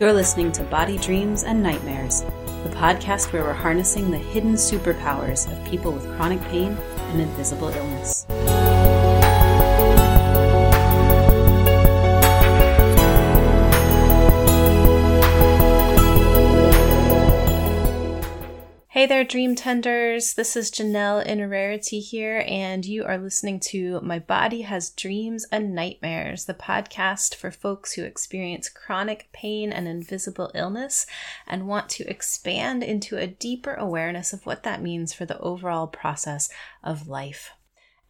You're listening to Body Dreams and Nightmares, the podcast where we're harnessing the hidden superpowers of people with chronic pain and invisible illness. Hey there, Dream Tenders. This is Jeanell Innerarity here, and you are listening to My Body Has Dreams and Nightmares, the podcast for folks who experience chronic pain and invisible illness and want to expand into a deeper awareness of what that means for the overall process of life.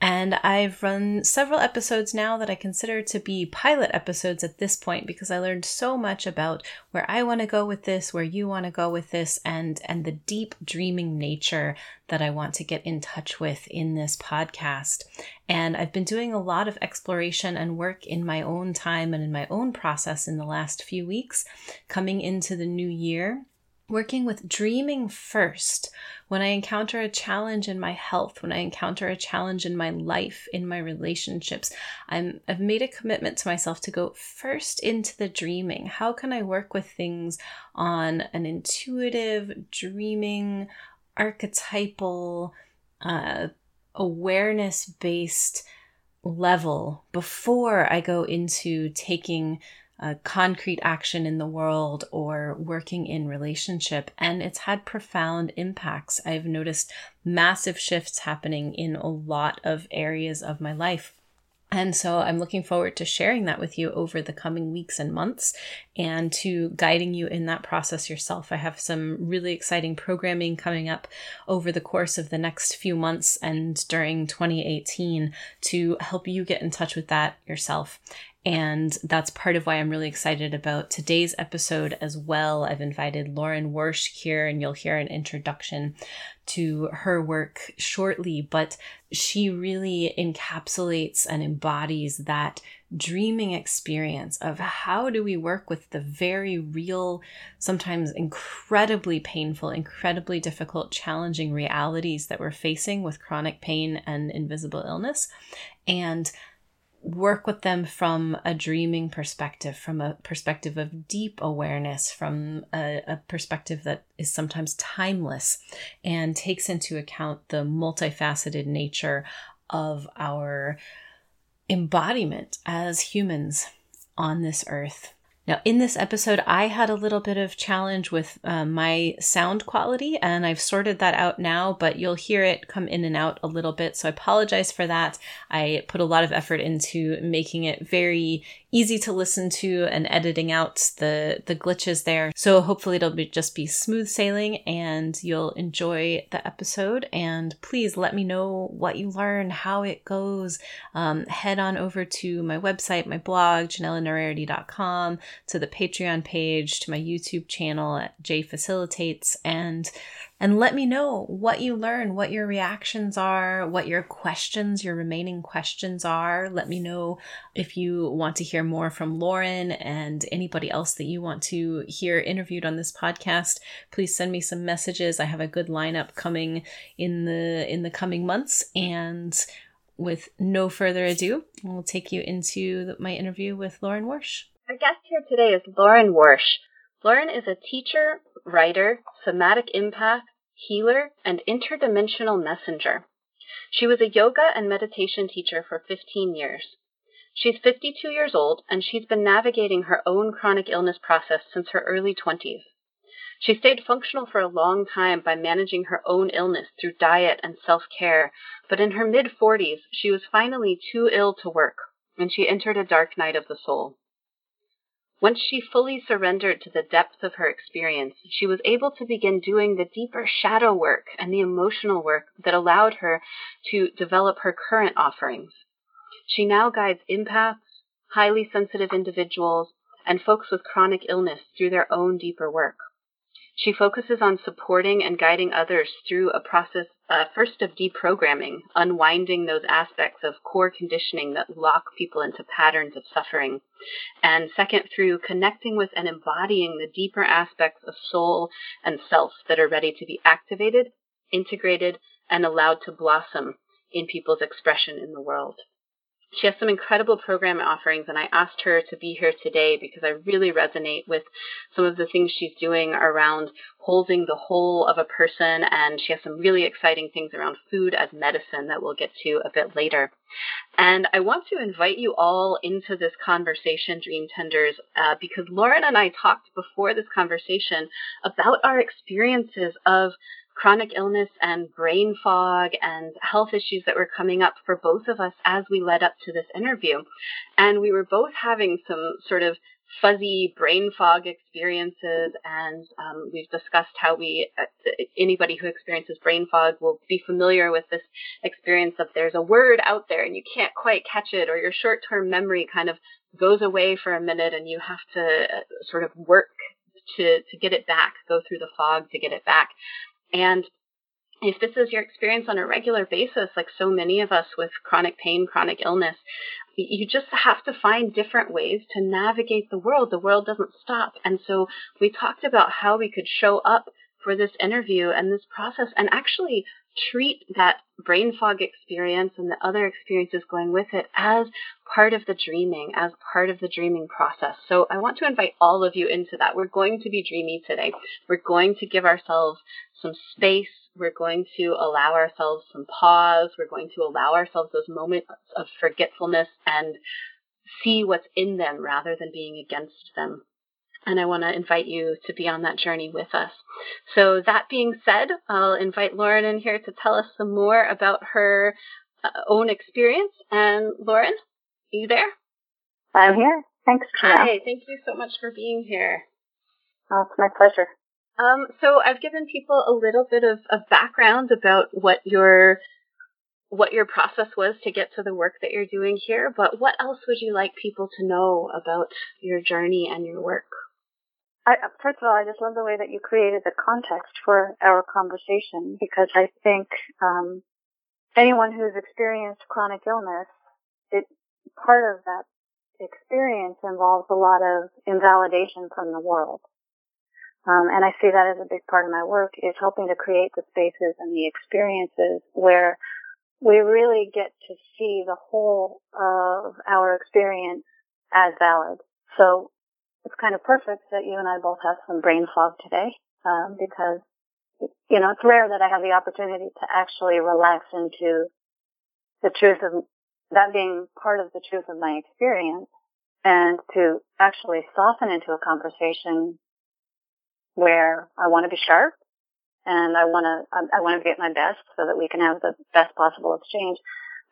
And I've run several episodes now that I consider to be pilot episodes at this point because I learned so much about where I want to go with this, where you want to go with this, and and the deep dreaming nature that I want to get in touch with in this podcast. And I've been doing a lot of exploration and work in my own time and in my own process in the last few weeks coming into the new year working with dreaming first when I encounter a challenge in my health, when I encounter a challenge in my life, in my relationships. I'm, I've made a commitment to myself to go first into the dreaming. How can I work with things on an intuitive, dreaming, archetypal, uh, awareness based level before I go into taking uh, concrete action in the world or working in relationship and it's had profound impacts i've noticed massive shifts happening in a lot of areas of my life and so I'm looking forward to sharing that with you over the coming weeks and months and to guiding you in that process yourself. I have some really exciting programming coming up over the course of the next few months and during 2018 to help you get in touch with that yourself. And that's part of why I'm really excited about today's episode as well. I've invited Lauren Worsh here, and you'll hear an introduction to her work shortly. But she really encapsulates and embodies that dreaming experience of how do we work with the very real, sometimes incredibly painful, incredibly difficult, challenging realities that we're facing with chronic pain and invisible illness. And work with them from a dreaming perspective, from a perspective of deep awareness, from a, a, perspective that is sometimes timeless and takes into account the multifaceted nature of our embodiment as humans on this earth. Now, in this episode, I had a little bit of challenge with uh, my sound quality, and I've sorted that out now, but you'll hear it come in and out a little bit. So I apologize for that. I put a lot of effort into making it very easy to listen to and editing out the the glitches there. So hopefully it'll be just be smooth sailing and you'll enjoy the episode. And please let me know what you learn, how it goes. Um, head on over to my website, my blog, jeanellinnerarity.com, to the Patreon page, to my YouTube channel at J Facilitates, and and let me know what you learn, what your reactions are, what your questions, your remaining questions are. Let me know if you want to hear more from Lauren and anybody else that you want to hear interviewed on this podcast. Please send me some messages. I have a good lineup coming in the in the coming months and with no further ado, we'll take you into my interview with Lauren Worsh. Our guest here today is Lauren Worsh. Lauren is a teacher, writer, somatic empath, healer, and interdimensional messenger. She was a yoga and meditation teacher for 15 years. She's 52 years old and she's been navigating her own chronic illness process since her early 20s. She stayed functional for a long time by managing her own illness through diet and self care, but in her mid 40s, she was finally too ill to work and she entered a dark night of the soul. Once she fully surrendered to the depth of her experience, she was able to begin doing the deeper shadow work and the emotional work that allowed her to develop her current offerings. She now guides empaths, highly sensitive individuals, and folks with chronic illness through their own deeper work. She focuses on supporting and guiding others through a process, uh, first of deprogramming, unwinding those aspects of core conditioning that lock people into patterns of suffering. And second, through connecting with and embodying the deeper aspects of soul and self that are ready to be activated, integrated, and allowed to blossom in people's expression in the world. She has some incredible program offerings, and I asked her to be here today because I really resonate with some of the things she's doing around holding the whole of a person, and she has some really exciting things around food as medicine that we'll get to a bit later. And I want to invite you all into this conversation, Dream Tenders, uh, because Lauren and I talked before this conversation about our experiences of chronic illness and brain fog and health issues that were coming up for both of us as we led up to this interview. And we were both having some sort of fuzzy brain fog experiences and um, we've discussed how we uh, anybody who experiences brain fog will be familiar with this experience of there's a word out there and you can't quite catch it or your short-term memory kind of goes away for a minute and you have to uh, sort of work to to get it back go through the fog to get it back and if this is your experience on a regular basis, like so many of us with chronic pain, chronic illness, you just have to find different ways to navigate the world. The world doesn't stop. And so we talked about how we could show up for this interview and this process and actually treat that brain fog experience and the other experiences going with it as part of the dreaming, as part of the dreaming process. So I want to invite all of you into that. We're going to be dreamy today. We're going to give ourselves some space. We're going to allow ourselves some pause. We're going to allow ourselves those moments of forgetfulness and see what's in them rather than being against them and I want to invite you to be on that journey with us. So, that being said, I'll invite Lauren in here to tell us some more about her uh, own experience. And Lauren, are you there? I'm here. Thanks. Hi, thank you so much for being here. Oh, it's my pleasure. Um, so I've given people a little bit of, of background about what your what your process was to get to the work that you're doing here, but what else would you like people to know about your journey and your work? I, first of all, I just love the way that you created the context for our conversation because I think um, anyone who's experienced chronic illness, it part of that experience involves a lot of invalidation from the world. Um, and I see that as a big part of my work is helping to create the spaces and the experiences where we really get to see the whole of our experience as valid. So it's kind of perfect that you and I both have some brain fog today, um, because, you know, it's rare that I have the opportunity to actually relax into the truth of that being part of the truth of my experience and to actually soften into a conversation where I want to be sharp and I want to, I want to be at my best so that we can have the best possible exchange,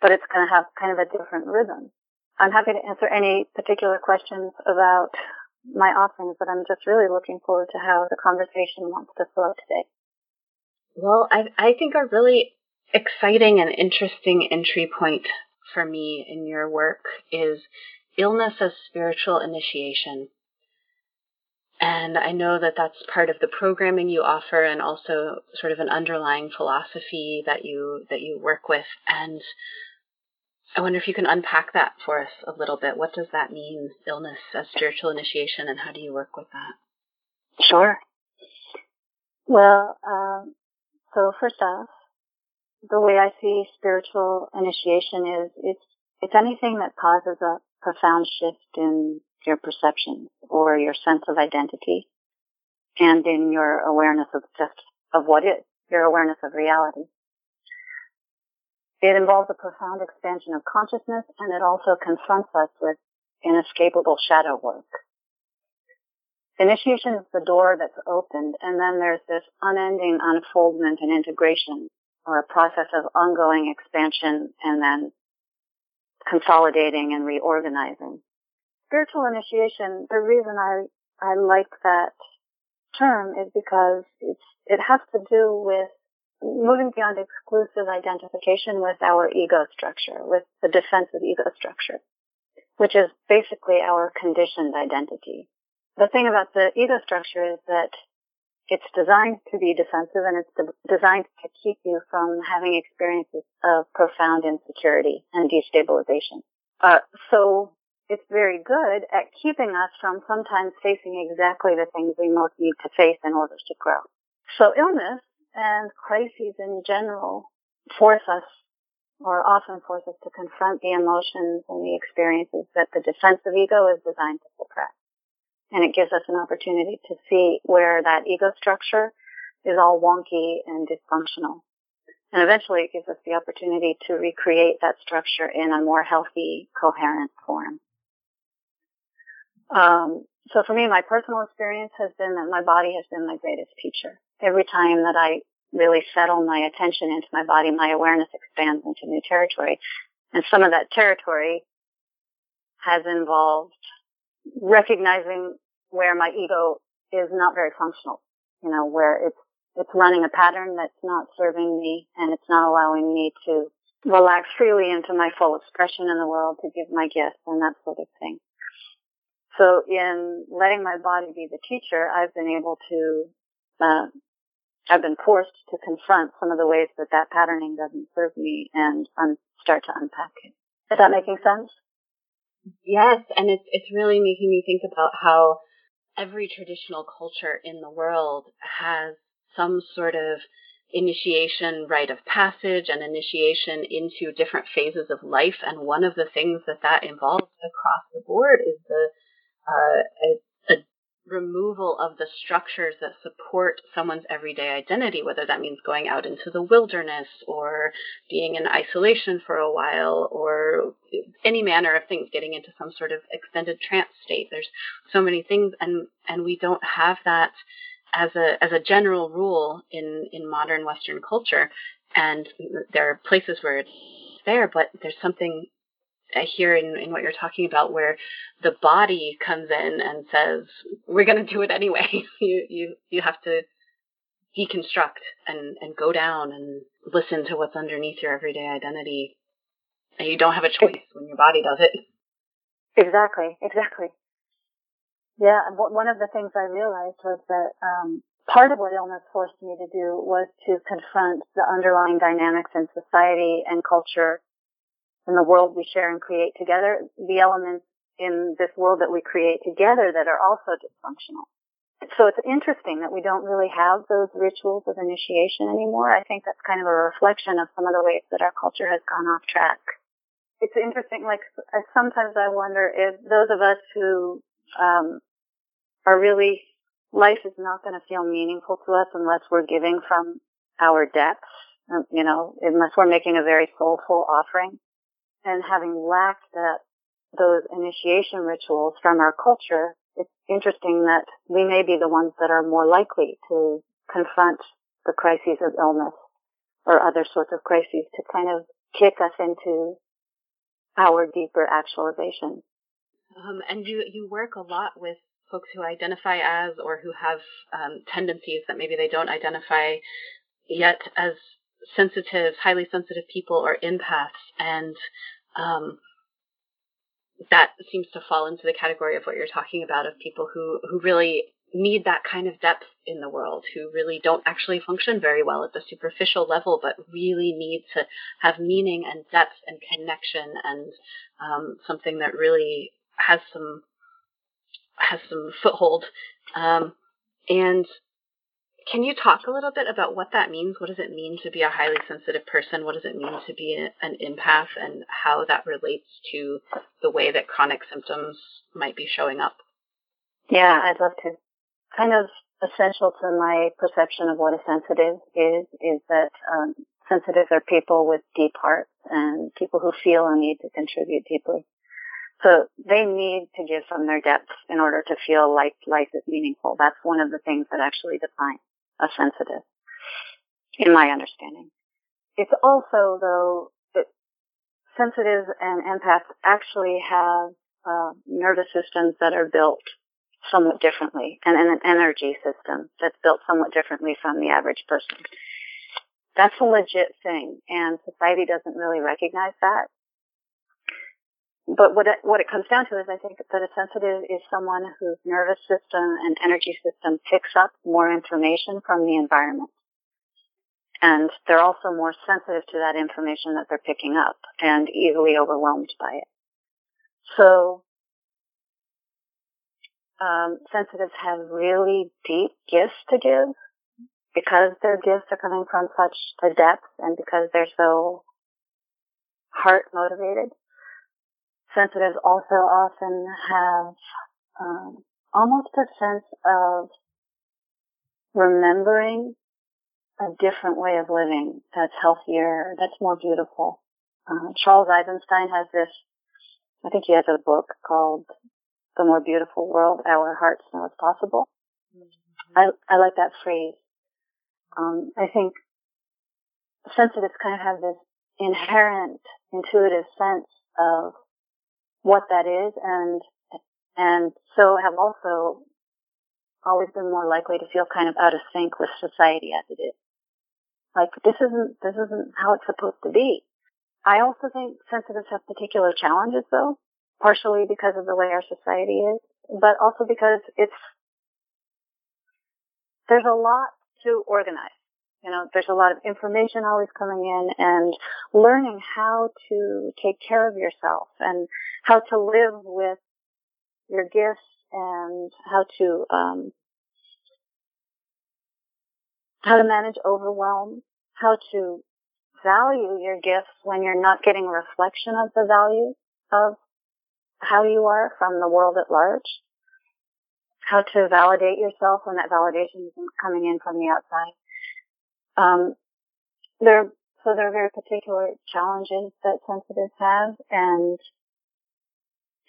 but it's going to have kind of a different rhythm. I'm happy to answer any particular questions about my offerings, but I'm just really looking forward to how the conversation wants to flow today. Well, I, I think a really exciting and interesting entry point for me in your work is illness as spiritual initiation. And I know that that's part of the programming you offer and also sort of an underlying philosophy that you that you work with and I wonder if you can unpack that for us a little bit. What does that mean, illness as spiritual initiation, and how do you work with that? Sure. Well, um, so first off, the way I see spiritual initiation is it's it's anything that causes a profound shift in your perception or your sense of identity and in your awareness of just of what is, your awareness of reality. It involves a profound expansion of consciousness and it also confronts us with inescapable shadow work. Initiation is the door that's opened and then there's this unending unfoldment and integration or a process of ongoing expansion and then consolidating and reorganizing. Spiritual initiation, the reason I, I like that term is because it's, it has to do with moving beyond exclusive identification with our ego structure, with the defensive ego structure, which is basically our conditioned identity. The thing about the ego structure is that it's designed to be defensive and it's de- designed to keep you from having experiences of profound insecurity and destabilization. Uh, so it's very good at keeping us from sometimes facing exactly the things we most need to face in order to grow. So illness and crises in general force us or often force us to confront the emotions and the experiences that the defensive ego is designed to suppress. And it gives us an opportunity to see where that ego structure is all wonky and dysfunctional. And eventually it gives us the opportunity to recreate that structure in a more healthy, coherent form. Um, so for me, my personal experience has been that my body has been my greatest teacher. Every time that I really settle my attention into my body, my awareness expands into new territory. And some of that territory has involved recognizing where my ego is not very functional, you know, where it's, it's running a pattern that's not serving me and it's not allowing me to relax freely into my full expression in the world to give my gifts and that sort of thing. So in letting my body be the teacher, I've been able to, uh, I've been forced to confront some of the ways that that patterning doesn't serve me and um, start to unpack it. Is that making sense? Yes, and it's it's really making me think about how every traditional culture in the world has some sort of initiation rite of passage and initiation into different phases of life. And one of the things that that involves across the board is the uh, a, a removal of the structures that support someone's everyday identity, whether that means going out into the wilderness or being in isolation for a while or any manner of things, getting into some sort of extended trance state. There's so many things and, and we don't have that as a, as a general rule in, in modern Western culture. And there are places where it's there, but there's something here in, in what you're talking about where the body comes in and says, we're going to do it anyway. you, you, you have to deconstruct and, and go down and listen to what's underneath your everyday identity. And you don't have a choice when your body does it. Exactly, exactly. Yeah, and one of the things I realized was that um, part of what illness forced me to do was to confront the underlying dynamics in society and culture in the world we share and create together, the elements in this world that we create together that are also dysfunctional. So it's interesting that we don't really have those rituals of initiation anymore. I think that's kind of a reflection of some of the ways that our culture has gone off track. It's interesting, like sometimes I wonder if those of us who um, are really, life is not going to feel meaningful to us unless we're giving from our depths, um, you know, unless we're making a very soulful offering and having lacked that those initiation rituals from our culture, it's interesting that we may be the ones that are more likely to confront the crises of illness or other sorts of crises to kind of kick us into our deeper actualization. Um, and you you work a lot with folks who identify as or who have um, tendencies that maybe they don't identify yet as sensitive, highly sensitive people or empaths, and um, that seems to fall into the category of what you're talking about of people who, who really need that kind of depth in the world, who really don't actually function very well at the superficial level, but really need to have meaning and depth and connection and um, something that really has some has some foothold. Um, and can you talk a little bit about what that means? What does it mean to be a highly sensitive person? What does it mean to be an empath and how that relates to the way that chronic symptoms might be showing up? Yeah, I'd love to. Kind of essential to my perception of what a sensitive is, is that um, sensitives are people with deep hearts and people who feel a need to contribute deeply. So they need to give from their depths in order to feel like life is meaningful. That's one of the things that actually defines a sensitive, in my understanding. It's also, though, that sensitives and empaths actually have uh, nervous systems that are built somewhat differently and, and an energy system that's built somewhat differently from the average person. That's a legit thing, and society doesn't really recognize that but what it, what it comes down to is I think that a sensitive is someone whose nervous system and energy system picks up more information from the environment. And they're also more sensitive to that information that they're picking up and easily overwhelmed by it. So, um, sensitives have really deep gifts to give because their gifts are coming from such a depth and because they're so heart motivated. Sensitives also often have um, almost a sense of remembering a different way of living that's healthier, that's more beautiful. Uh, Charles Eisenstein has this, I think he has a book called The More Beautiful World Our Hearts Know It's Possible. Mm-hmm. I, I like that phrase. Um, I think sensitives kind of have this inherent intuitive sense of what that is and and so have also always been more likely to feel kind of out of sync with society as it is. Like this isn't this isn't how it's supposed to be. I also think sensitives have particular challenges though, partially because of the way our society is, but also because it's there's a lot to organize. You know, there's a lot of information always coming in and learning how to take care of yourself and how to live with your gifts and how to um, how to manage overwhelm, how to value your gifts when you're not getting reflection of the value of how you are from the world at large, how to validate yourself when that validation isn't coming in from the outside. Um, there, so there are very particular challenges that sensitives have, and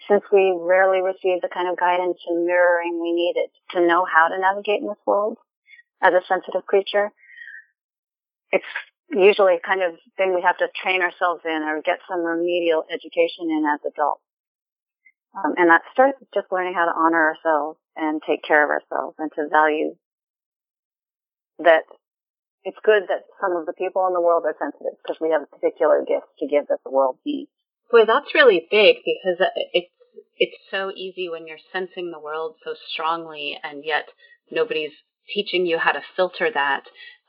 since we rarely receive the kind of guidance and mirroring we needed to know how to navigate in this world as a sensitive creature, it's usually a kind of thing we have to train ourselves in or get some remedial education in as adults. Um, and that starts with just learning how to honor ourselves and take care of ourselves and to value that it's good that some of the people in the world are sensitive because we have a particular gift to give that the world needs. Boy, that's really big because it's it's so easy when you're sensing the world so strongly and yet nobody's teaching you how to filter that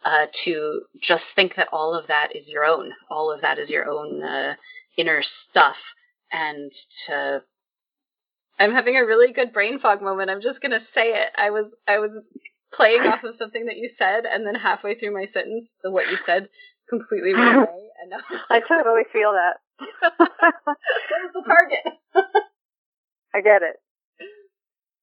uh, to just think that all of that is your own, all of that is your own uh, inner stuff, and to I'm having a really good brain fog moment. I'm just gonna say it. I was I was playing off of something that you said, and then halfway through my sentence, the what you said completely went away, and now I totally feel that. that was the target. I get it.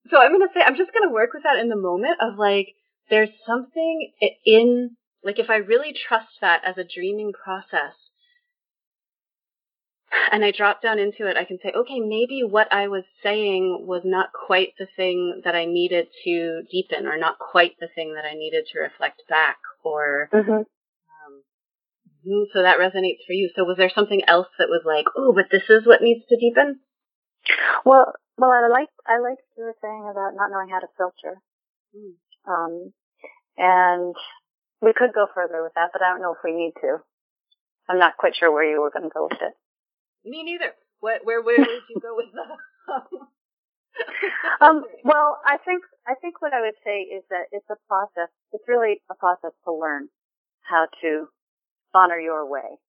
So I'm gonna say I'm just gonna work with that in the moment of like there's something in like if I really trust that as a dreaming process and I drop down into it, I can say, okay, maybe what I was saying was not quite the thing that I needed to deepen, or not quite the thing that I needed to reflect back, or mm-hmm. um, mm-hmm, so that resonates for you. So was there something else that was like, oh, but this is what needs to deepen? Well, well, I like I like what you were saying about not knowing how to filter. Mm. Um, and we could go further with that, but I don't know if we need to. I'm not quite sure where you were going to go with it. Me neither. What, where, where would you go with that? um, well, I think, I think what I would say is that it's a process. It's really a process to learn how to honor your way.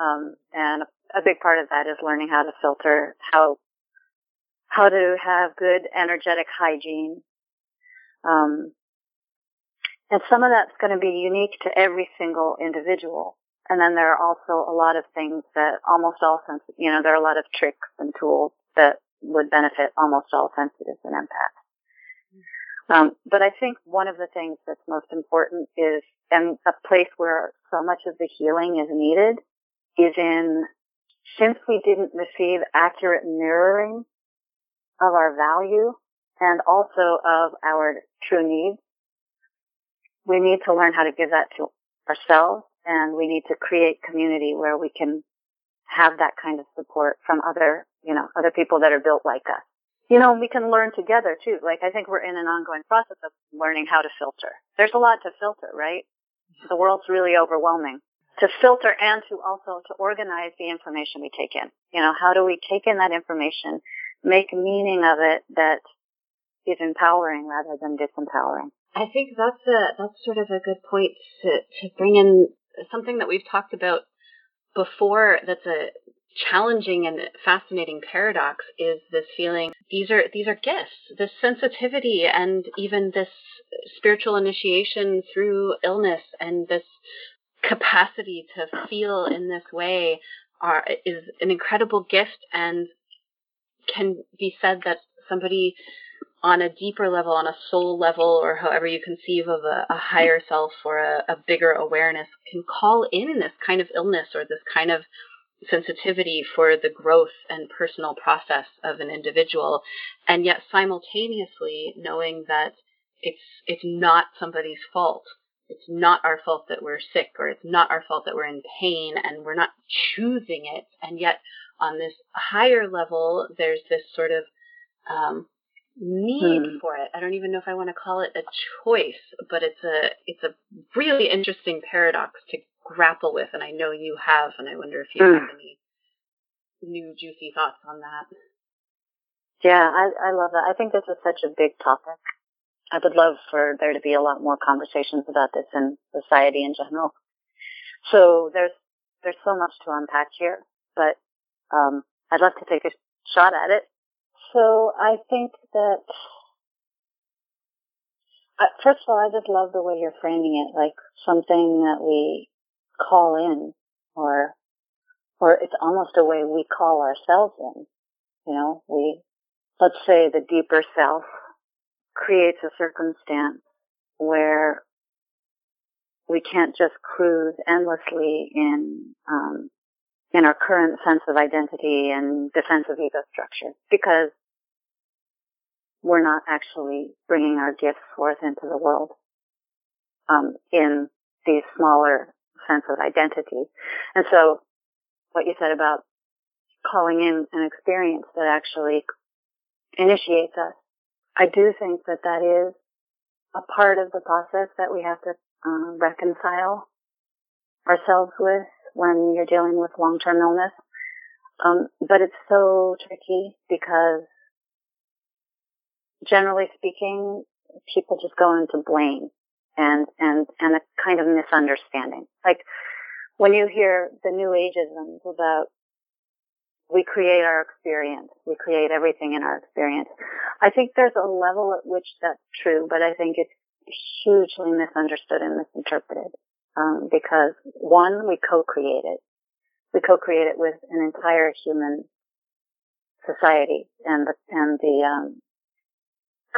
Um, and a big part of that is learning how to filter, how, how to have good energetic hygiene. Um, and some of that's going to be unique to every single individual. And then there are also a lot of things that almost all sense, you know, there are a lot of tricks and tools that would benefit almost all sensitives and empaths. Um, but I think one of the things that's most important is, and a place where so much of the healing is needed is in, since we didn't receive accurate mirroring of our value and also of our true needs, we need to learn how to give that to ourselves and we need to create community where we can have that kind of support from other, you know, other people that are built like us. You know, we can learn together too. Like I think we're in an ongoing process of learning how to filter. There's a lot to filter, right? The world's really overwhelming. To filter and to also to organize the information we take in. You know, how do we take in that information, make meaning of it that is empowering rather than disempowering? I think that's a that's sort of a good point to to bring in something that we've talked about before. That's a challenging and fascinating paradox is this feeling these are these are gifts this sensitivity and even this spiritual initiation through illness and this capacity to feel in this way are is an incredible gift and can be said that somebody on a deeper level, on a soul level, or however you conceive of a, a higher self or a, a bigger awareness, can call in this kind of illness or this kind of sensitivity for the growth and personal process of an individual, and yet simultaneously knowing that it's it's not somebody's fault. It's not our fault that we're sick, or it's not our fault that we're in pain, and we're not choosing it. And yet, on this higher level, there's this sort of um, need hmm. for it. I don't even know if I want to call it a choice, but it's a it's a really interesting paradox to grapple with, and I know you have, and I wonder if you hmm. have any new juicy thoughts on that. Yeah, I, I love that. I think this is such a big topic. I would love for there to be a lot more conversations about this in society in general. So there's there's so much to unpack here, but um, I'd love to take a shot at it so I think that, uh, first of all, I just love the way you're framing it, like something that we call in, or, or it's almost a way we call ourselves in. You know, we, let's say the deeper self creates a circumstance where we can't just cruise endlessly in um, in our current sense of identity and defensive ego structure because we're not actually bringing our gifts forth into the world um, in the smaller sense of identity. And so, what you said about calling in an experience that actually initiates us, I do think that that is a part of the process that we have to um, reconcile ourselves with when you're dealing with long-term illness. Um, but it's so tricky because generally speaking, people just go into blame and, and, and a kind of misunderstanding. Like when you hear the new ageisms about we create our experience, we create everything in our experience. I think there's a level at which that's true, but I think it's hugely misunderstood and misinterpreted. Um, because one, we co-create it. We co-create it with an entire human society and the, and the, um,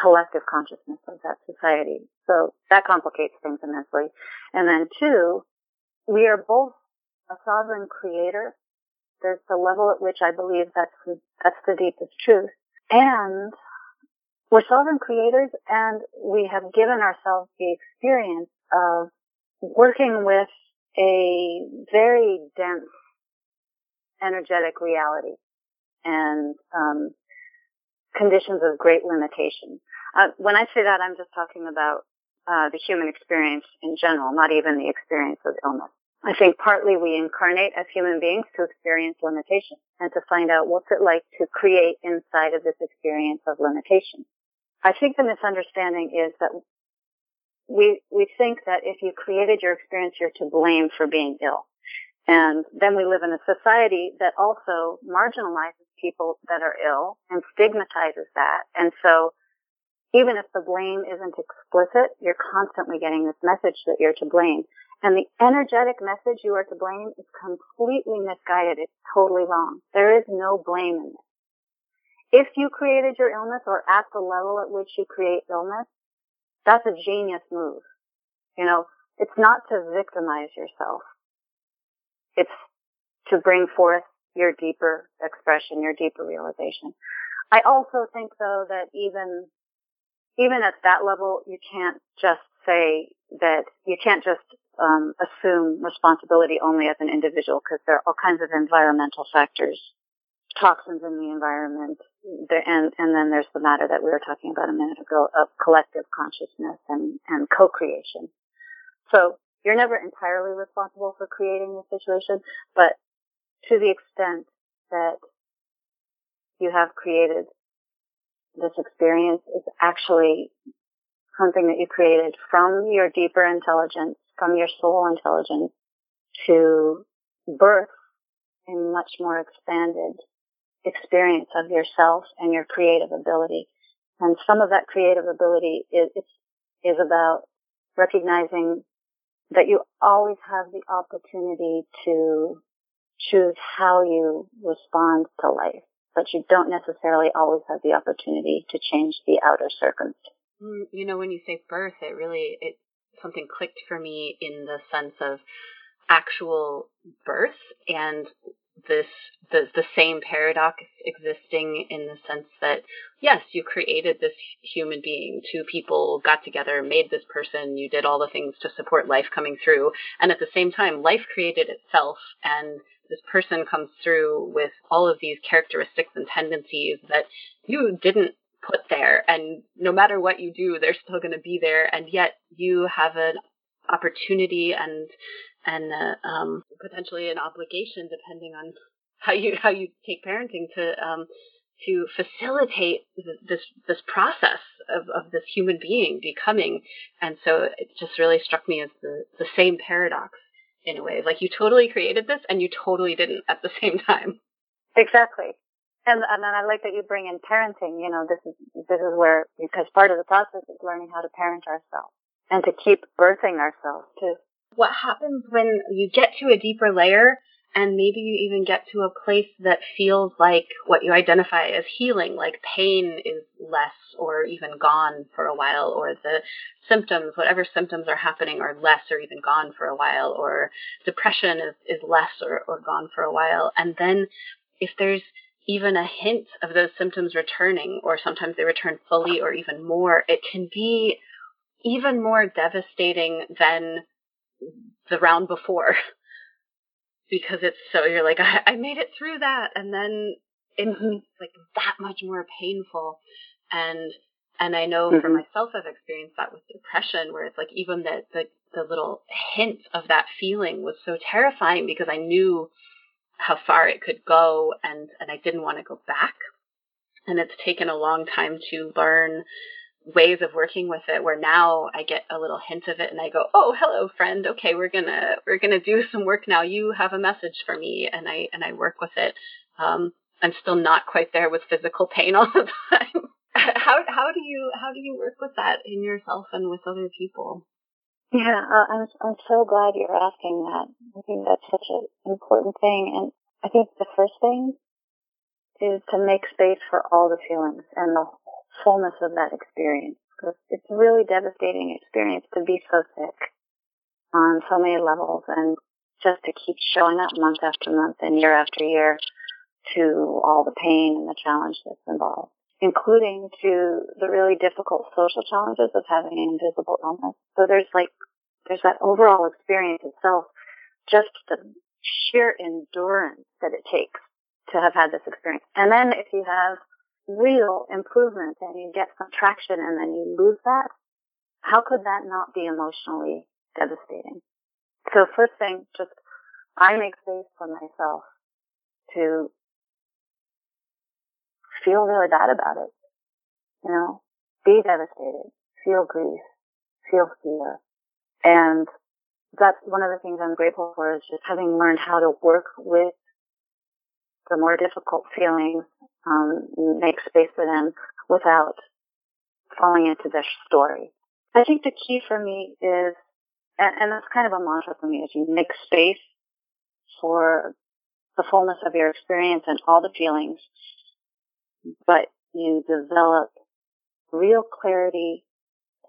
collective consciousness of that society. So that complicates things immensely. And then two, we are both a sovereign creator. There's the level at which I believe that's the, that's the deepest truth. And we're sovereign creators and we have given ourselves the experience of working with a very dense energetic reality and um, conditions of great limitation. Uh, when I say that, I'm just talking about uh, the human experience in general, not even the experience of illness. I think partly we incarnate as human beings to experience limitation and to find out what's it like to create inside of this experience of limitation. I think the misunderstanding is that we, we think that if you created your experience, you're to blame for being ill. And then we live in a society that also marginalizes people that are ill and stigmatizes that. And so even if the blame isn't explicit, you're constantly getting this message that you're to blame. And the energetic message you are to blame is completely misguided. It's totally wrong. There is no blame in this. If you created your illness or at the level at which you create illness, that's a genius move. You know, it's not to victimize yourself. It's to bring forth your deeper expression, your deeper realization. I also think though that even even at that level, you can't just say that you can't just um, assume responsibility only as an individual because there are all kinds of environmental factors, toxins in the environment, and and then there's the matter that we were talking about a minute ago of collective consciousness and and co-creation. So you're never entirely responsible for creating the situation, but to the extent that you have created this experience is actually something that you created from your deeper intelligence, from your soul intelligence to birth a much more expanded experience of yourself and your creative ability. And some of that creative ability is, is about recognizing that you always have the opportunity to choose how you respond to life, but you don't necessarily always have the opportunity to change the outer circumstance. Mm, you know, when you say birth, it really, it, something clicked for me in the sense of actual birth and this the the same paradox existing in the sense that yes, you created this human being. Two people got together, made this person. You did all the things to support life coming through, and at the same time, life created itself, and this person comes through with all of these characteristics and tendencies that you didn't put there, and no matter what you do, they're still going to be there, and yet you have an opportunity and and uh, um, potentially an obligation, depending on how you how you take parenting to um, to facilitate this this process of, of this human being becoming. And so it just really struck me as the the same paradox in a way. Like you totally created this and you totally didn't at the same time. Exactly. And and then I like that you bring in parenting. You know, this is this is where because part of the process is learning how to parent ourselves and to keep birthing ourselves too what happens when you get to a deeper layer and maybe you even get to a place that feels like what you identify as healing, like pain is less or even gone for a while, or the symptoms, whatever symptoms are happening, are less or even gone for a while, or depression is, is less or, or gone for a while. And then if there's even a hint of those symptoms returning, or sometimes they return fully or even more, it can be even more devastating than the round before because it's so you're like I, I made it through that and then it's mm-hmm. like that much more painful and and I know mm-hmm. for myself I've experienced that with depression where it's like even the, the the little hint of that feeling was so terrifying because I knew how far it could go and and I didn't want to go back and it's taken a long time to learn ways of working with it where now I get a little hint of it and I go, "Oh, hello friend. Okay, we're going to we're going to do some work now. You have a message for me." And I and I work with it. Um I'm still not quite there with physical pain all the time. how how do you how do you work with that in yourself and with other people? Yeah, uh, I'm I'm so glad you're asking that. I think that's such an important thing and I think the first thing is to make space for all the feelings and the fullness of that experience. Because it's a really devastating experience to be so sick on so many levels and just to keep showing up month after month and year after year to all the pain and the challenge that's involved, including to the really difficult social challenges of having an invisible illness. So there's like, there's that overall experience itself, just the sheer endurance that it takes to have had this experience. And then if you have real improvement and you get some traction and then you lose that, how could that not be emotionally devastating? So first thing, just I make space for myself to feel really bad about it. You know, be devastated, feel grief, feel fear. And that's one of the things I'm grateful for is just having learned how to work with the more difficult feelings, um, make space for them without falling into their story. I think the key for me is, and, and that's kind of a mantra for me, is you make space for the fullness of your experience and all the feelings, but you develop real clarity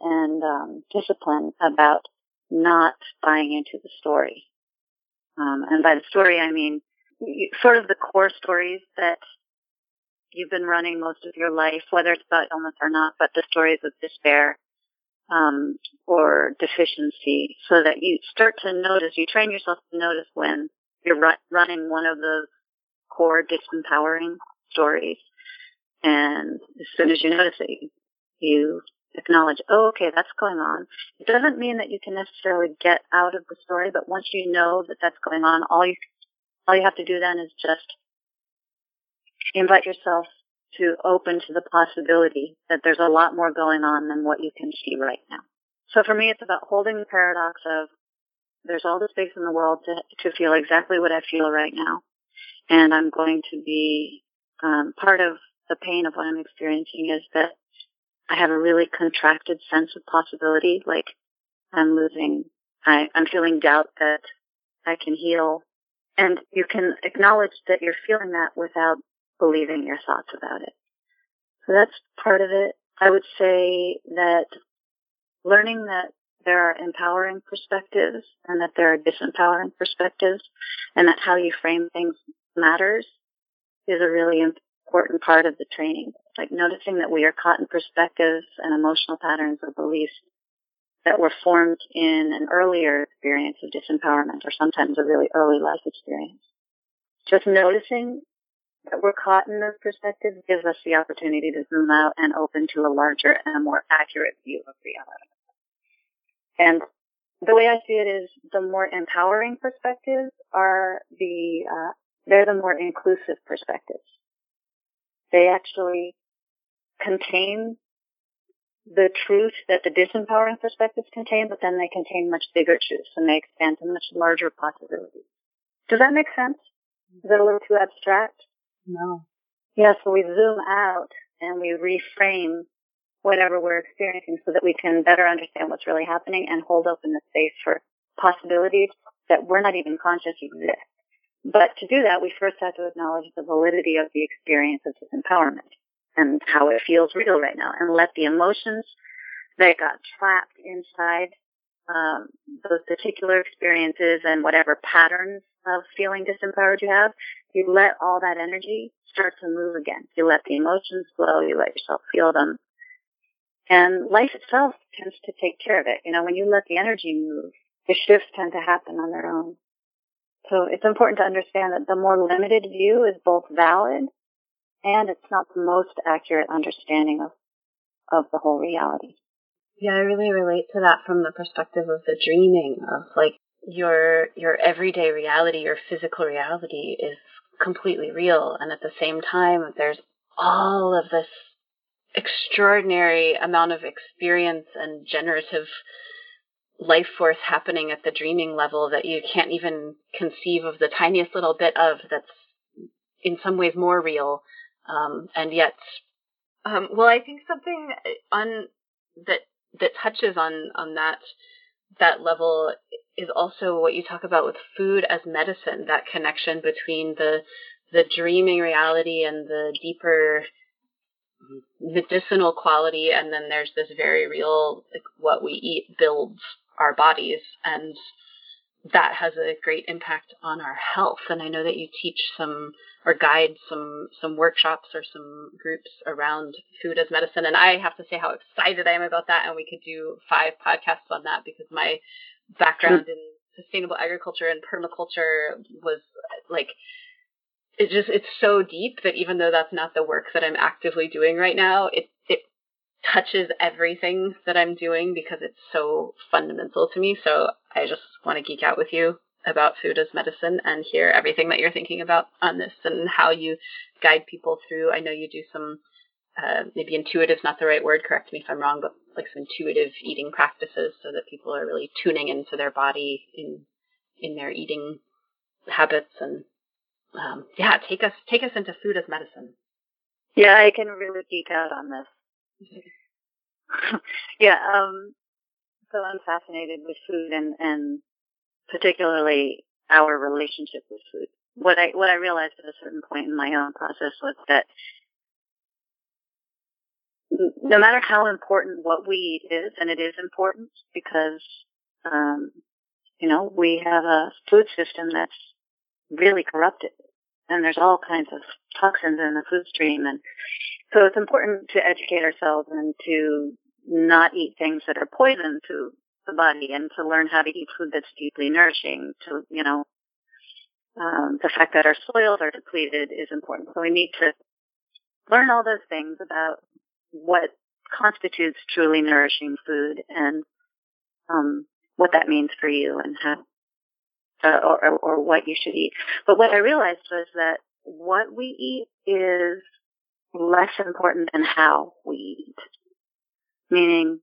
and um, discipline about not buying into the story. Um, and by the story, I mean sort of the core stories that you've been running most of your life, whether it's about illness or not, but the stories of despair um, or deficiency, so that you start to notice, you train yourself to notice when you're ru- running one of those core disempowering stories. And as soon as you notice it, you acknowledge, oh, okay, that's going on. It doesn't mean that you can necessarily get out of the story, but once you know that that's going on, all you all you have to do then is just invite yourself to open to the possibility that there's a lot more going on than what you can see right now. So for me, it's about holding the paradox of there's all the space in the world to, to feel exactly what I feel right now. And I'm going to be, um, part of the pain of what I'm experiencing is that I have a really contracted sense of possibility. Like I'm losing, I, I'm feeling doubt that I can heal And you can acknowledge that you're feeling that without believing your thoughts about it. So that's part of it. I would say that learning that there are empowering perspectives and that there are disempowering perspectives and that how you frame things matters is a really important part of the training. Like noticing that we are caught in perspectives and emotional patterns or beliefs that were formed in an earlier experience of disempowerment or sometimes a really early life experience. Just noticing that we're caught in those perspectives gives us the opportunity to zoom out and open to a larger and more accurate view of reality. And the way I see it is the more empowering perspectives are the, uh, they're the more inclusive perspectives. They actually contain the truth that the disempowering perspectives contain, but then they contain much bigger truths and they expand to much larger possibilities. Does that make sense? Is that a little too abstract? No. Yeah, so we zoom out and we reframe whatever we're experiencing so that we can better understand what's really happening and hold open the space for possibilities that we're not even conscious exist. But to do that, we first have to acknowledge the validity of the experience of disempowerment and how it feels real right now and let the emotions that got trapped inside um, those particular experiences and whatever patterns of feeling disempowered you have, you let all that energy start to move again. You let the emotions flow, you let yourself feel them. And life itself tends to take care of it. You know, when you let the energy move, the shifts tend to happen on their own. So it's important to understand that the more limited view is both valid and it's not the most accurate understanding of, of the whole reality. Yeah, I really relate to that from the perspective of the dreaming of like your your everyday reality, your physical reality is completely real. And at the same time there's all of this extraordinary amount of experience and generative life force happening at the dreaming level that you can't even conceive of the tiniest little bit of that's in some ways more real. Um, and yet um, well i think something on that that touches on on that that level is also what you talk about with food as medicine that connection between the the dreaming reality and the deeper medicinal quality and then there's this very real like what we eat builds our bodies and that has a great impact on our health. And i know that you teach some or guide some some workshops or some groups around food as medicine and i have to say how excited i am about that and we could do five podcasts on that because my background in sustainable agriculture and permaculture was like it just it's so deep that even though that's not the work that I'm actively doing right now, it it touches everything that I'm doing because it's so fundamental to me. So I just want to geek out with you about food as medicine and hear everything that you're thinking about on this and how you guide people through. I know you do some uh, maybe intuitive is not the right word. Correct me if I'm wrong, but like some intuitive eating practices so that people are really tuning into their body in in their eating habits and um, yeah, take us take us into food as medicine. Yeah, I can really geek out on this. yeah, um, so I'm fascinated with food and and particularly our relationship with food. What I what I realized at a certain point in my own process was that no matter how important what we eat is, and it is important because um, you know we have a food system that's really corrupted. And there's all kinds of toxins in the food stream. And so it's important to educate ourselves and to not eat things that are poison to the body and to learn how to eat food that's deeply nourishing to, you know, um, the fact that our soils are depleted is important. So we need to learn all those things about what constitutes truly nourishing food and um, what that means for you and how uh, or, or what you should eat. But what I realized was that what we eat is less important than how we eat. Meaning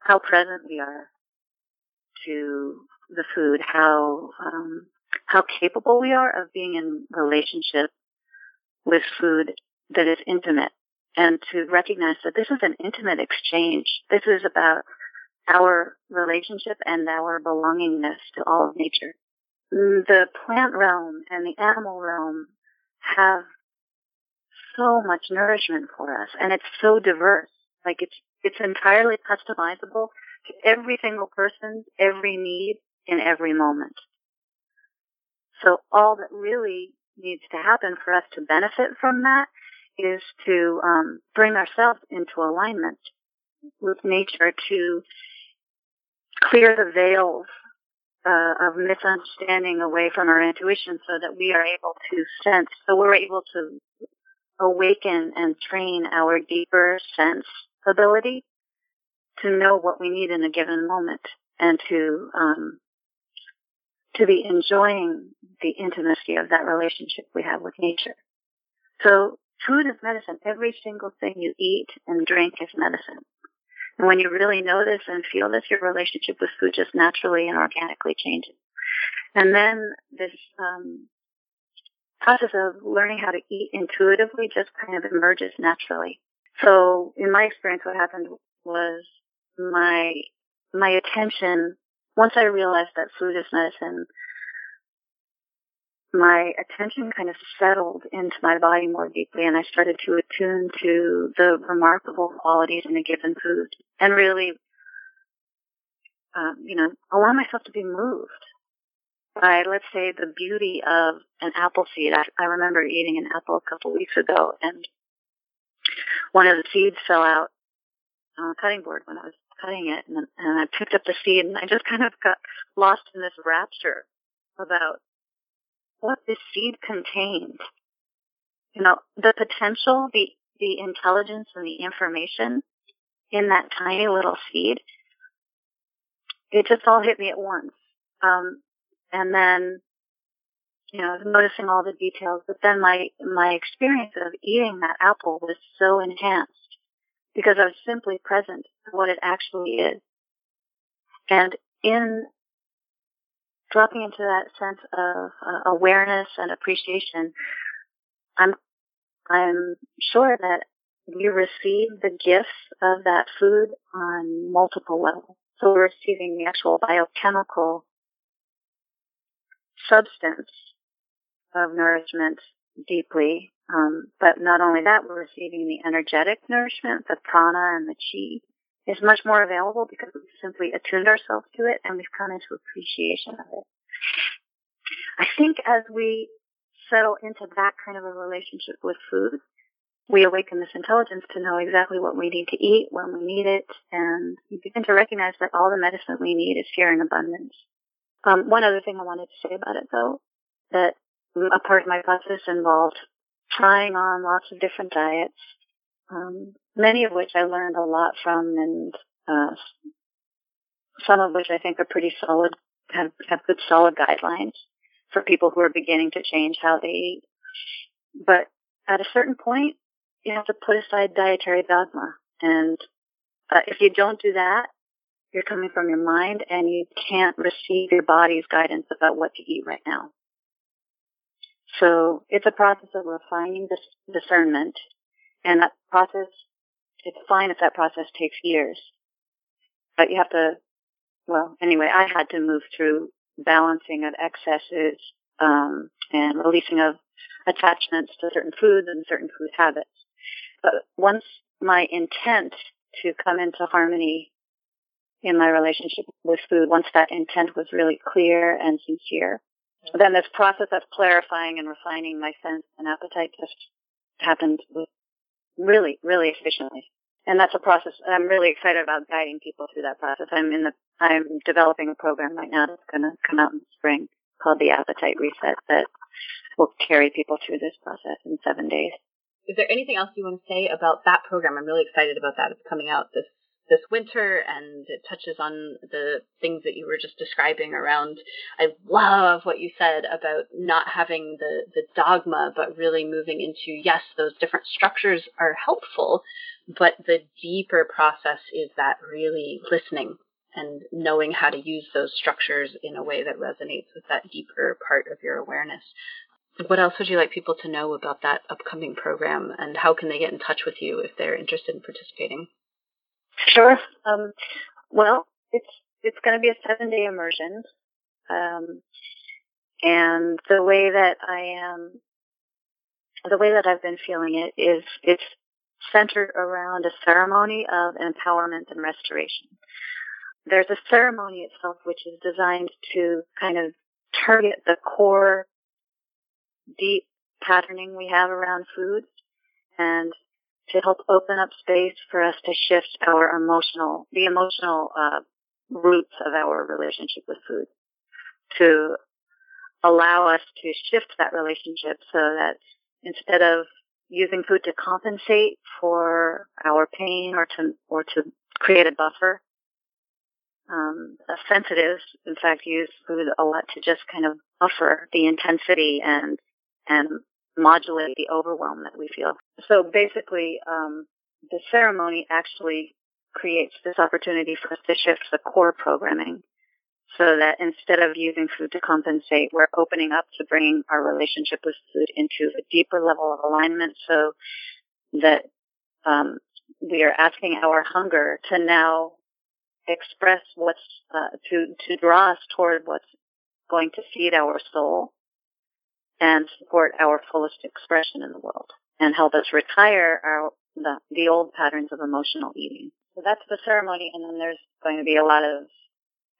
how present we are to the food, how um, how capable we are of being in relationship with food that is intimate, and to recognize that this is an intimate exchange. This is about our relationship and our belongingness to all of nature. the plant realm and the animal realm have so much nourishment for us and it's so diverse. Like it's, it's entirely customizable to every single person's every need in every moment. So all that really needs to happen for us to benefit from that is to um, bring ourselves into alignment with nature to clear the veils uh, of misunderstanding away from our intuition so that we are able to sense, so we're able to awaken and train our deeper sense ability to know what we need in a given moment and to um, to be enjoying the intimacy of that relationship we have with nature. So food is medicine. Every single thing you eat and drink is medicine. And when you really know this and feel this, your relationship with food just naturally and organically changes. And then this um, process of learning how to eat intuitively just kind of emerges naturally. So in my experience, what happened was my my attention once I realized that food is medicine, my attention kind of settled into my body more deeply and I started to attune to the remarkable qualities in a given food and really, um, you know, allow myself to be moved by, let's say, the beauty of an apple seed. I, I remember eating an apple a couple weeks ago and one of the seeds fell out on a cutting board when I was cutting it and, and I picked up the seed and I just kind of got lost in this rapture about what this seed contained. You know, the potential, the, the intelligence and the information in that tiny little seed, it just all hit me at once. Um, and then, you know, noticing all the details, but then my, my experience of eating that apple was so enhanced because I was simply present to what it actually is. And in dropping into that sense of uh, awareness and appreciation, I'm I'm sure that we receive the gifts of that food on multiple levels. So we're receiving the actual biochemical substance of nourishment deeply. Um, but not only that, we're receiving the energetic nourishment, the prana and the chi is much more available because we've simply attuned ourselves to it and we've come into appreciation of it. I think as we settle into that kind of a relationship with food, we awaken this intelligence to know exactly what we need to eat, when we need it, and we begin to recognize that all the medicine we need is here in abundance. Um, one other thing I wanted to say about it though, that a part of my process involved trying on lots of different diets, um, many of which I learned a lot from and uh, some of which I think are pretty solid, have, have good solid guidelines for people who are beginning to change how they eat. But at a certain point, you have to put aside dietary dogma. And uh, if you don't do that, you're coming from your mind and you can't receive your body's guidance about what to eat right now. So it's a process of refining this discernment and that process, it's fine if that process takes years, but you have to, well, anyway, I had to move through balancing of excesses, um, and releasing of attachments to certain foods and certain food habits. But once my intent to come into harmony in my relationship with food, once that intent was really clear and sincere, then this process of clarifying and refining my sense and appetite just happened really, really efficiently. And that's a process. I'm really excited about guiding people through that process. I'm in the, I'm developing a program right now that's going to come out in spring called the Appetite Reset that will carry people through this process in seven days. Is there anything else you want to say about that program? I'm really excited about that. It's coming out this this winter and it touches on the things that you were just describing around I love what you said about not having the the dogma but really moving into yes those different structures are helpful but the deeper process is that really listening and knowing how to use those structures in a way that resonates with that deeper part of your awareness. What else would you like people to know about that upcoming program and how can they get in touch with you if they're interested in participating? Sure. Um, well, it's it's going to be a seven day immersion. Um, And the way that I am, the way that I've been feeling it is it's centered around a ceremony of empowerment and restoration. There's a ceremony itself which is designed to kind of target the core deep patterning we have around food and to help open up space for us to shift our emotional, the emotional uh, roots of our relationship with food, to allow us to shift that relationship so that instead of using food to compensate for our pain or to or to create a buffer, um, sensitives, in fact, use food a lot to just kind of buffer the intensity and and modulate the overwhelm that we feel. So basically, um, the ceremony actually creates this opportunity for us to shift the core programming so that instead of using food to compensate, we're opening up to bringing our relationship with food into a deeper level of alignment so that um, we are asking our hunger to now express what's uh, to to draw us toward what's going to feed our soul and support our fullest expression in the world and help us retire our the, the old patterns of emotional eating. So that's the ceremony, and then there's going to be a lot of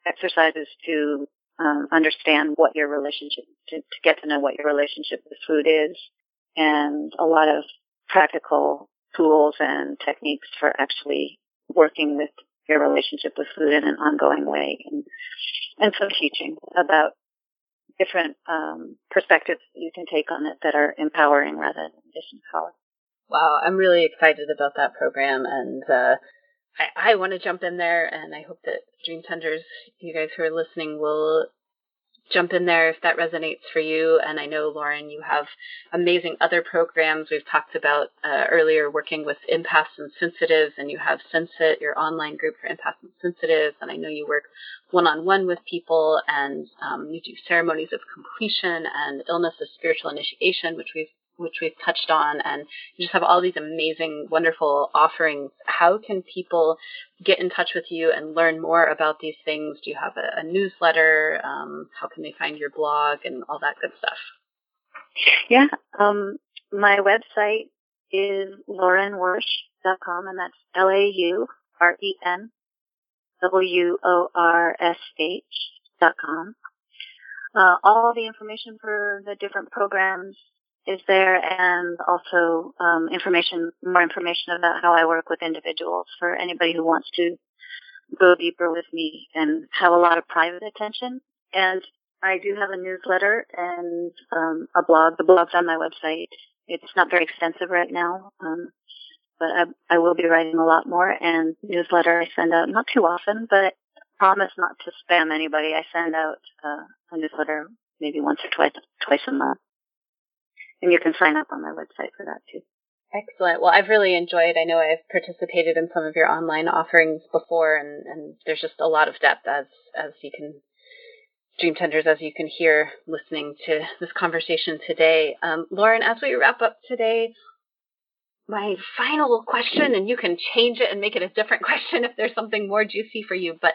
exercises to um, understand what your relationship to, to get to know what your relationship with food is, and a lot of practical tools and techniques for actually working with your relationship with food in an ongoing way, and and some teaching about different um, perspectives you can take on it that are empowering rather than disempowering. Wow, I'm really excited about that program, and uh, I, I want to jump in there, and I hope that Dream Tenders, you guys who are listening, will jump in there if that resonates for you. And I know, Lauren, you have amazing other programs. We've talked about uh, earlier working with empaths and sensitives, and you have Sensit, your online group for empaths and sensitives. And I know you work one on one with people, and um, you do ceremonies of completion and illness of spiritual initiation, which we've which we've touched on, and you just have all these amazing, wonderful offerings. How can people get in touch with you and learn more about these things? Do you have a, a newsletter? Um, how can they find your blog and all that good stuff? Yeah, um, my website is laurenworsh.com, and that's L A U R E N W O R S H dot com. Uh, all the information for the different programs is there and also um, information, more information about how I work with individuals for anybody who wants to go deeper with me and have a lot of private attention. And I do have a newsletter and um, a blog. The blog's on my website. It's not very extensive right now, um, but I, I will be writing a lot more. And newsletter I send out not too often, but promise not to spam anybody. I send out uh, a newsletter maybe once or twice twice a month and you can sign up on my website for that too. Excellent. Well, I've really enjoyed. I know I've participated in some of your online offerings before, and, and there's just a lot of depth as as you can dream tenders as you can hear listening to this conversation today. Um, Lauren, as we wrap up today, my final question, and you can change it and make it a different question if there's something more juicy for you. But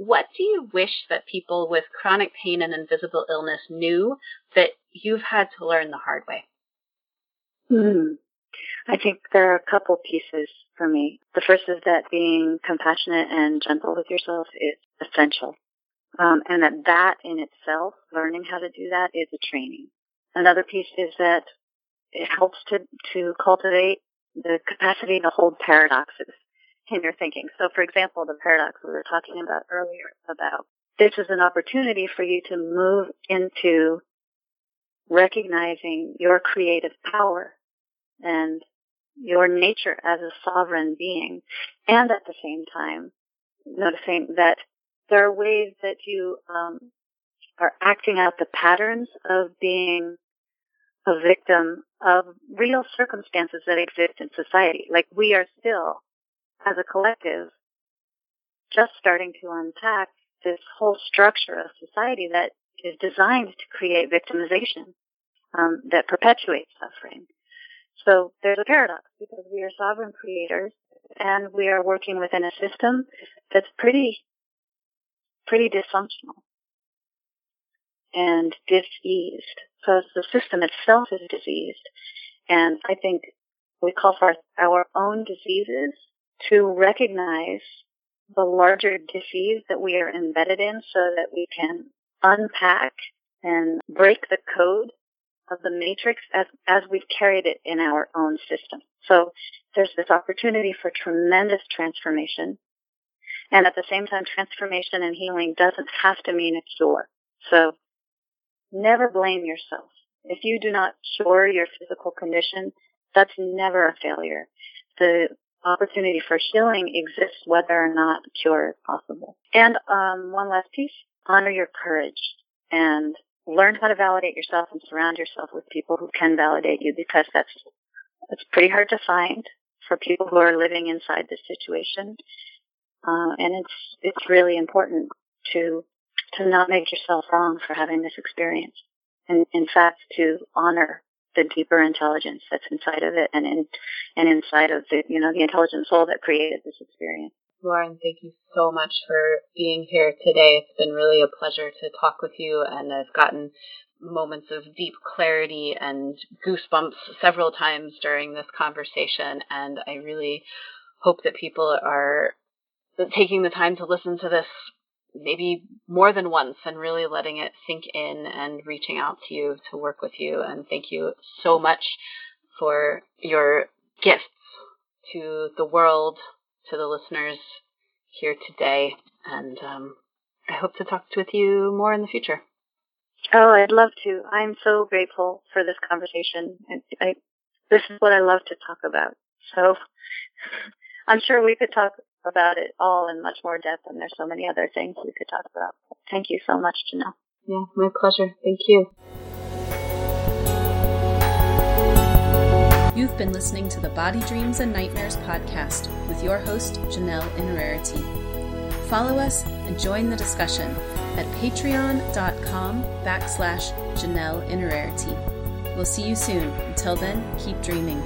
what do you wish that people with chronic pain and invisible illness knew that you've had to learn the hard way? Hmm. I think there are a couple pieces for me. The first is that being compassionate and gentle with yourself is essential. Um, and that that in itself, learning how to do that is a training. Another piece is that it helps to, to cultivate the capacity to hold paradoxes your thinking. So for example, the paradox we were talking about earlier about this is an opportunity for you to move into recognizing your creative power and your nature as a sovereign being and at the same time noticing that there are ways that you um, are acting out the patterns of being a victim of real circumstances that exist in society. Like we are still as a collective, just starting to unpack this whole structure of society that is designed to create victimization um, that perpetuates suffering. So there's a paradox because we are sovereign creators and we are working within a system that's pretty, pretty dysfunctional. and diseased. So the system itself is diseased. And I think we call for our own diseases to recognize the larger disease that we are embedded in so that we can unpack and break the code of the matrix as, as we've carried it in our own system. So there's this opportunity for tremendous transformation. And at the same time, transformation and healing doesn't have to mean a cure. So never blame yourself. If you do not cure your physical condition, that's never a failure. The opportunity for healing exists whether or not cure is possible. And um, one last piece, honor your courage and learn how to validate yourself and surround yourself with people who can validate you because that's it's pretty hard to find for people who are living inside this situation. Uh, and it's it's really important to to not make yourself wrong for having this experience. And in fact, to honor the deeper intelligence that's inside of it and in, and inside of the, you know, the intelligent soul that created this experience. Lauren, thank you so much for being here today. It's been really a pleasure to talk with you, and I've gotten moments of deep clarity and goosebumps several times during this conversation, and I really hope that people are taking the time to listen to this maybe more than once and really letting it sink in and reaching out to you to work with you. And thank you so much for your gifts to the world, to the listeners here today. And um, I hope to talk with you more in the future. Oh, I'd love to. I'm so grateful for this conversation. I, I, this is what I love to talk about. So I'm sure we could talk about it all in much more depth, and there's so many other things we could talk about. Thank you so much, Jeanell. Yeah, my pleasure. Thank you. You've been listening to the Body Dreams and Nightmares podcast with your host, Jeanell Innerarity. Follow us and join the discussion at patreon.com backslash Jeanell Innerarity. We'll see you soon. Until then, keep dreaming.